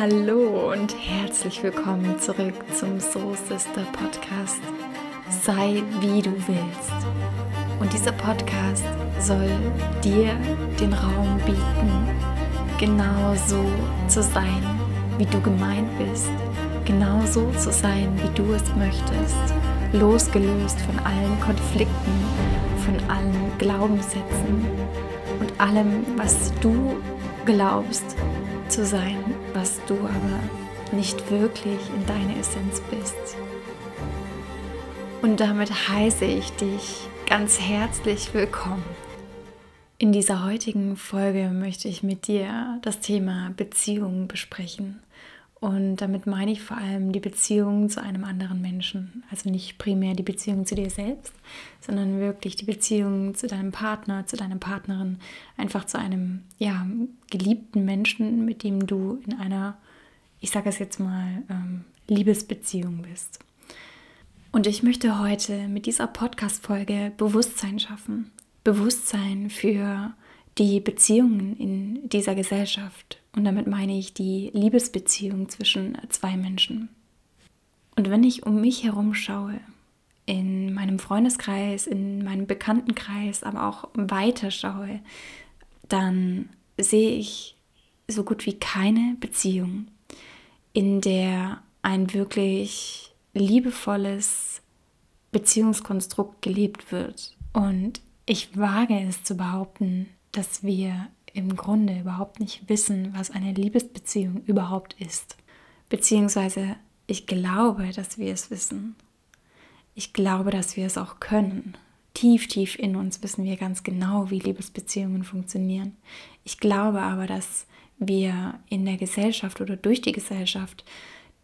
Hallo und herzlich willkommen zurück zum Soul Sister Podcast. Sei wie du willst. Und dieser Podcast soll dir den Raum bieten, genau so zu sein, wie du gemeint bist, genau so zu sein, wie du es möchtest, losgelöst von allen Konflikten, von allen Glaubenssätzen und allem, was du glaubst zu sein, was du aber nicht wirklich in deiner Essenz bist. Und damit heiße ich dich ganz herzlich willkommen. In dieser heutigen Folge möchte ich mit dir das Thema Beziehungen besprechen. Und damit meine ich vor allem die Beziehung zu einem anderen Menschen. Also nicht primär die Beziehung zu dir selbst, sondern wirklich die Beziehung zu deinem Partner, zu deiner Partnerin, einfach zu einem ja, geliebten Menschen, mit dem du in einer, ich sage es jetzt mal, ähm, Liebesbeziehung bist. Und ich möchte heute mit dieser Podcast-Folge Bewusstsein schaffen. Bewusstsein für die Beziehungen in dieser Gesellschaft. Und damit meine ich die Liebesbeziehung zwischen zwei Menschen. Und wenn ich um mich herum schaue, in meinem Freundeskreis, in meinem Bekanntenkreis, aber auch weiter schaue, dann sehe ich so gut wie keine Beziehung, in der ein wirklich liebevolles Beziehungskonstrukt gelebt wird. Und ich wage es zu behaupten, dass wir im Grunde überhaupt nicht wissen, was eine Liebesbeziehung überhaupt ist. Beziehungsweise ich glaube, dass wir es wissen. Ich glaube, dass wir es auch können. Tief, tief in uns wissen wir ganz genau, wie Liebesbeziehungen funktionieren. Ich glaube aber, dass wir in der Gesellschaft oder durch die Gesellschaft,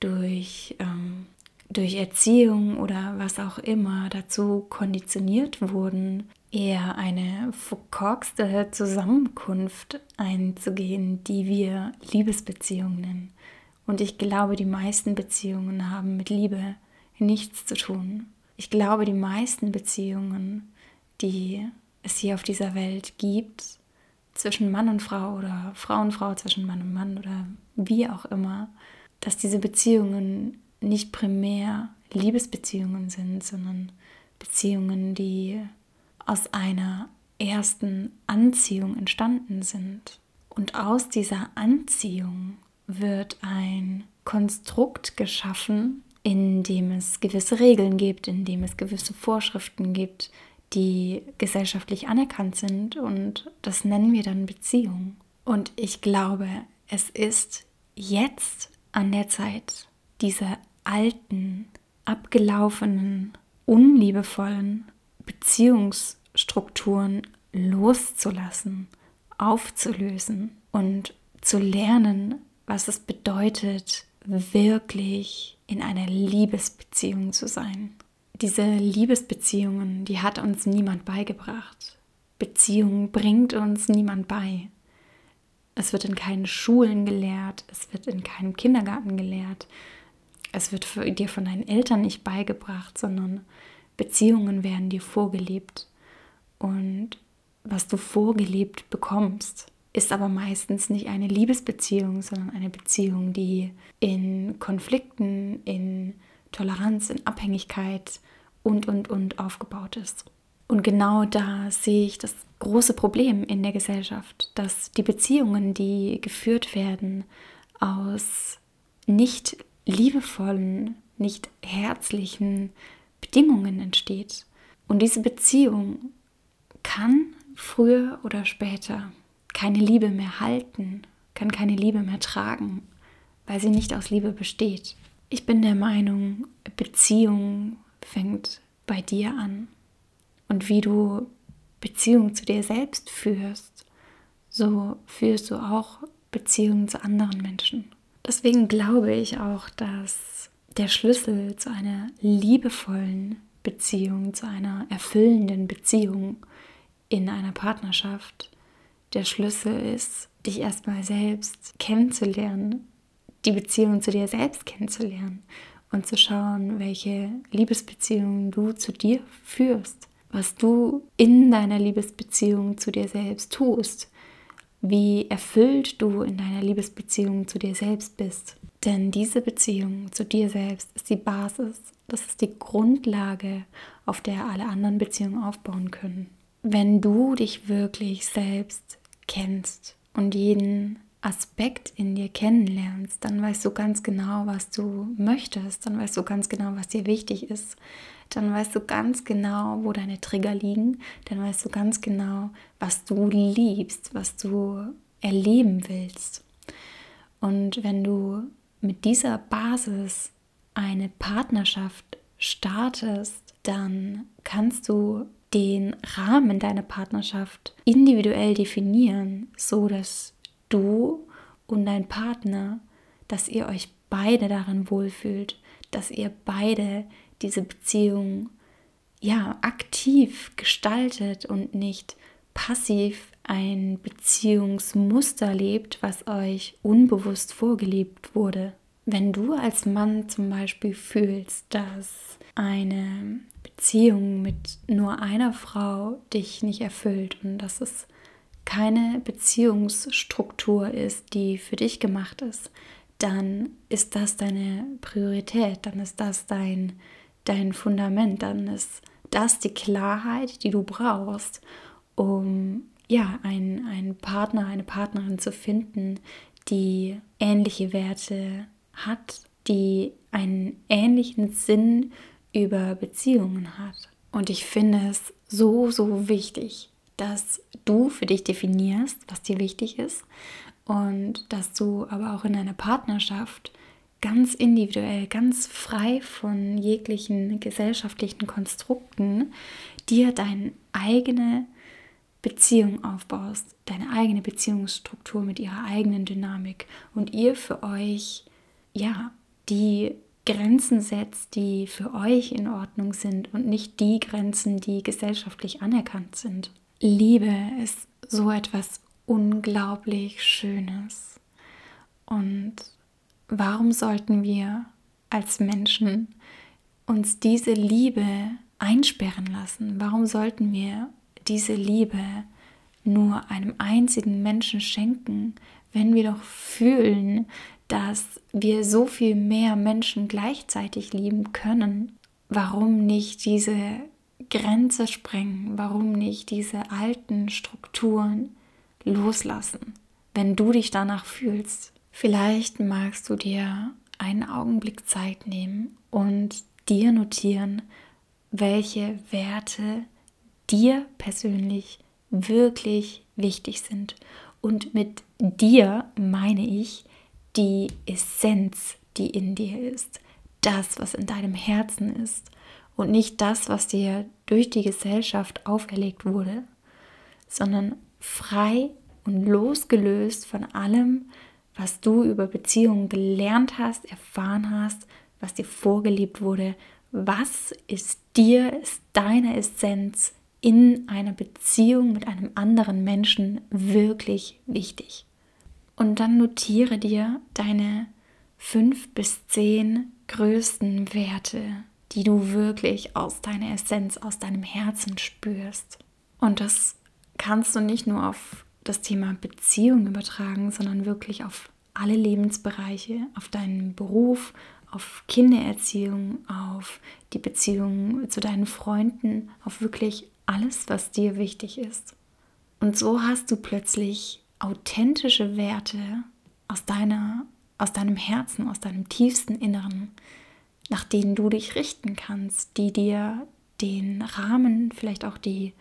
durch, ähm, durch Erziehung oder was auch immer dazu konditioniert wurden, eher eine verkorkste Zusammenkunft einzugehen, die wir Liebesbeziehungen nennen. Und ich glaube, die meisten Beziehungen haben mit Liebe nichts zu tun. Ich glaube, die meisten Beziehungen, die es hier auf dieser Welt gibt, zwischen Mann und Frau oder Frau und Frau zwischen Mann und Mann oder wie auch immer, dass diese Beziehungen nicht primär Liebesbeziehungen sind, sondern Beziehungen, die aus einer ersten Anziehung entstanden sind. Und aus dieser Anziehung wird ein Konstrukt geschaffen, in dem es gewisse Regeln gibt, in dem es gewisse Vorschriften gibt, die gesellschaftlich anerkannt sind und das nennen wir dann Beziehung. Und ich glaube, es ist jetzt an der Zeit, diese alten, abgelaufenen, unliebevollen Beziehungsstrukturen loszulassen, aufzulösen und zu lernen, was es bedeutet, wirklich in einer Liebesbeziehung zu sein. Diese Liebesbeziehungen, die hat uns niemand beigebracht. Beziehung bringt uns niemand bei. Es wird in keinen Schulen gelehrt, es wird in keinem Kindergarten gelehrt, es wird dir von deinen Eltern nicht beigebracht, sondern Beziehungen werden dir vorgelebt und was du vorgelebt bekommst, ist aber meistens nicht eine Liebesbeziehung, sondern eine Beziehung, die in Konflikten, in Toleranz, in Abhängigkeit und, und, und aufgebaut ist. Und genau da sehe ich das große Problem in der Gesellschaft, dass die Beziehungen, die geführt werden, aus nicht liebevollen, nicht herzlichen, Bedingungen entsteht. Und diese Beziehung kann früher oder später keine Liebe mehr halten, kann keine Liebe mehr tragen, weil sie nicht aus Liebe besteht. Ich bin der Meinung, Beziehung fängt bei dir an. Und wie du Beziehung zu dir selbst führst, so führst du auch Beziehungen zu anderen Menschen. Deswegen glaube ich auch, dass der Schlüssel zu einer liebevollen Beziehung, zu einer erfüllenden Beziehung in einer Partnerschaft, der Schlüssel ist, dich erstmal selbst kennenzulernen, die Beziehung zu dir selbst kennenzulernen und zu schauen, welche Liebesbeziehung du zu dir führst, was du in deiner Liebesbeziehung zu dir selbst tust, wie erfüllt du in deiner Liebesbeziehung zu dir selbst bist. Denn diese Beziehung zu dir selbst ist die Basis, das ist die Grundlage, auf der alle anderen Beziehungen aufbauen können. Wenn du dich wirklich selbst kennst und jeden Aspekt in dir kennenlernst, dann weißt du ganz genau, was du möchtest, dann weißt du ganz genau, was dir wichtig ist, dann weißt du ganz genau, wo deine Trigger liegen, dann weißt du ganz genau, was du liebst, was du erleben willst. Und wenn du mit dieser Basis eine Partnerschaft startest, dann kannst du den Rahmen deiner Partnerschaft individuell definieren, so dass du und dein Partner, dass ihr euch beide darin wohlfühlt, dass ihr beide diese Beziehung ja aktiv gestaltet und nicht passiv ein Beziehungsmuster lebt, was euch unbewusst vorgelebt wurde. Wenn du als Mann zum Beispiel fühlst, dass eine Beziehung mit nur einer Frau dich nicht erfüllt und dass es keine Beziehungsstruktur ist, die für dich gemacht ist, dann ist das deine Priorität, dann ist das dein, dein Fundament, dann ist das die Klarheit, die du brauchst, um ja, einen, einen Partner, eine Partnerin zu finden, die ähnliche Werte hat, die einen ähnlichen Sinn über Beziehungen hat. Und ich finde es so, so wichtig, dass du für dich definierst, was dir wichtig ist und dass du aber auch in einer Partnerschaft ganz individuell, ganz frei von jeglichen gesellschaftlichen Konstrukten dir deine eigene Beziehung aufbaust, deine eigene Beziehungsstruktur mit ihrer eigenen Dynamik und ihr für euch ja die Grenzen setzt, die für euch in Ordnung sind und nicht die Grenzen, die gesellschaftlich anerkannt sind. Liebe ist so etwas unglaublich Schönes. Und warum sollten wir als Menschen uns diese Liebe einsperren lassen? Warum sollten wir diese Liebe nur einem einzigen Menschen schenken, wenn wir doch fühlen, dass wir so viel mehr Menschen gleichzeitig lieben können? Warum nicht diese Grenze sprengen? Warum nicht diese alten Strukturen loslassen, wenn du dich danach fühlst? Vielleicht magst du dir einen Augenblick Zeit nehmen und dir notieren, welche Werte dir persönlich wirklich wichtig sind. Und mit dir meine ich die Essenz, die in dir ist, das, was in deinem Herzen ist und nicht das, was dir durch die Gesellschaft auferlegt wurde, sondern frei und losgelöst von allem, was du über Beziehungen gelernt hast, erfahren hast, was dir vorgelebt wurde. Was ist dir, ist deine Essenz in einer Beziehung mit einem anderen Menschen wirklich wichtig? Und dann notiere dir deine fünf bis zehn größten Werte, die du wirklich aus deiner Essenz, aus deinem Herzen spürst. Und das kannst du nicht nur auf das Thema Beziehung übertragen, sondern wirklich auf alle Lebensbereiche, auf deinen Beruf, auf Kindererziehung, auf die Beziehung zu deinen Freunden, auf wirklich alles, was dir wichtig ist. Und so hast du plötzlich authentische Werte aus deiner aus deinem Herzen, aus deinem tiefsten Inneren, nach denen du dich richten kannst, die dir den Rahmen, vielleicht auch die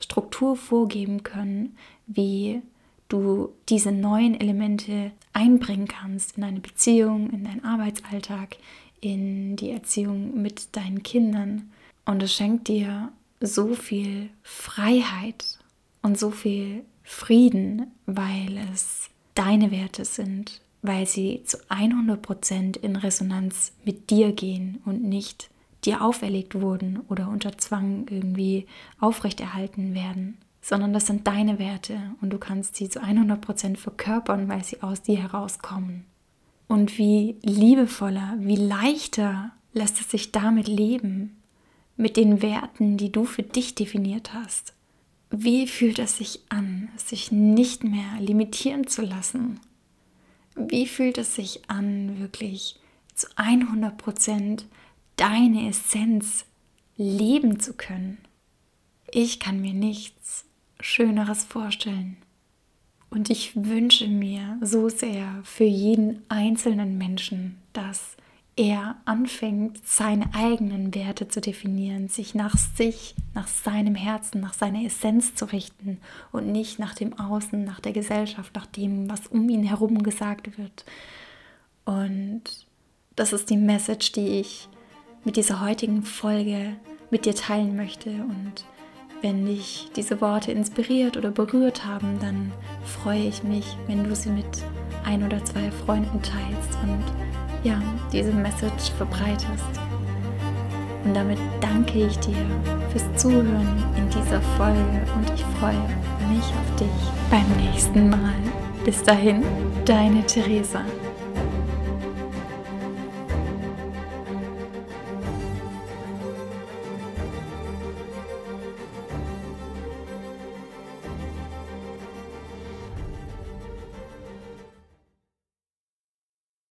Struktur vorgeben können, wie du diese neuen Elemente einbringen kannst in deine Beziehung, in deinen Arbeitsalltag, in die Erziehung mit deinen Kindern. Und es schenkt dir so viel Freiheit und so viel Frieden, weil es deine Werte sind, weil sie zu 100% in Resonanz mit dir gehen und nicht dir auferlegt wurden oder unter Zwang irgendwie aufrechterhalten werden, sondern das sind deine Werte und du kannst sie zu 100% verkörpern, weil sie aus dir herauskommen. Und wie liebevoller, wie leichter lässt es sich damit leben, mit den Werten, die du für dich definiert hast. wie fühlt es sich an, sich nicht mehr limitieren zu lassen? Wie fühlt es sich an, wirklich zu 100 Prozent deine Essenz leben zu können? Ich kann mir nichts Schöneres vorstellen. Und ich wünsche mir so sehr für jeden einzelnen Menschen, dass er anfängt, seine eigenen Werte zu definieren, sich nach sich, nach seinem Herzen, nach seiner Essenz zu richten und nicht nach dem Außen, nach der Gesellschaft, nach dem, was um ihn herum gesagt wird. Und das ist die Message, die ich mit dieser heutigen Folge mit dir teilen möchte. Und wenn dich diese Worte inspiriert oder berührt haben, dann freue ich mich, wenn du sie mit ein oder zwei Freunden teilst und ja, diese Message verbreitest. Und damit danke ich dir fürs Zuhören in dieser Folge und ich freue mich auf dich beim nächsten Mal. Bis dahin, deine Theresa.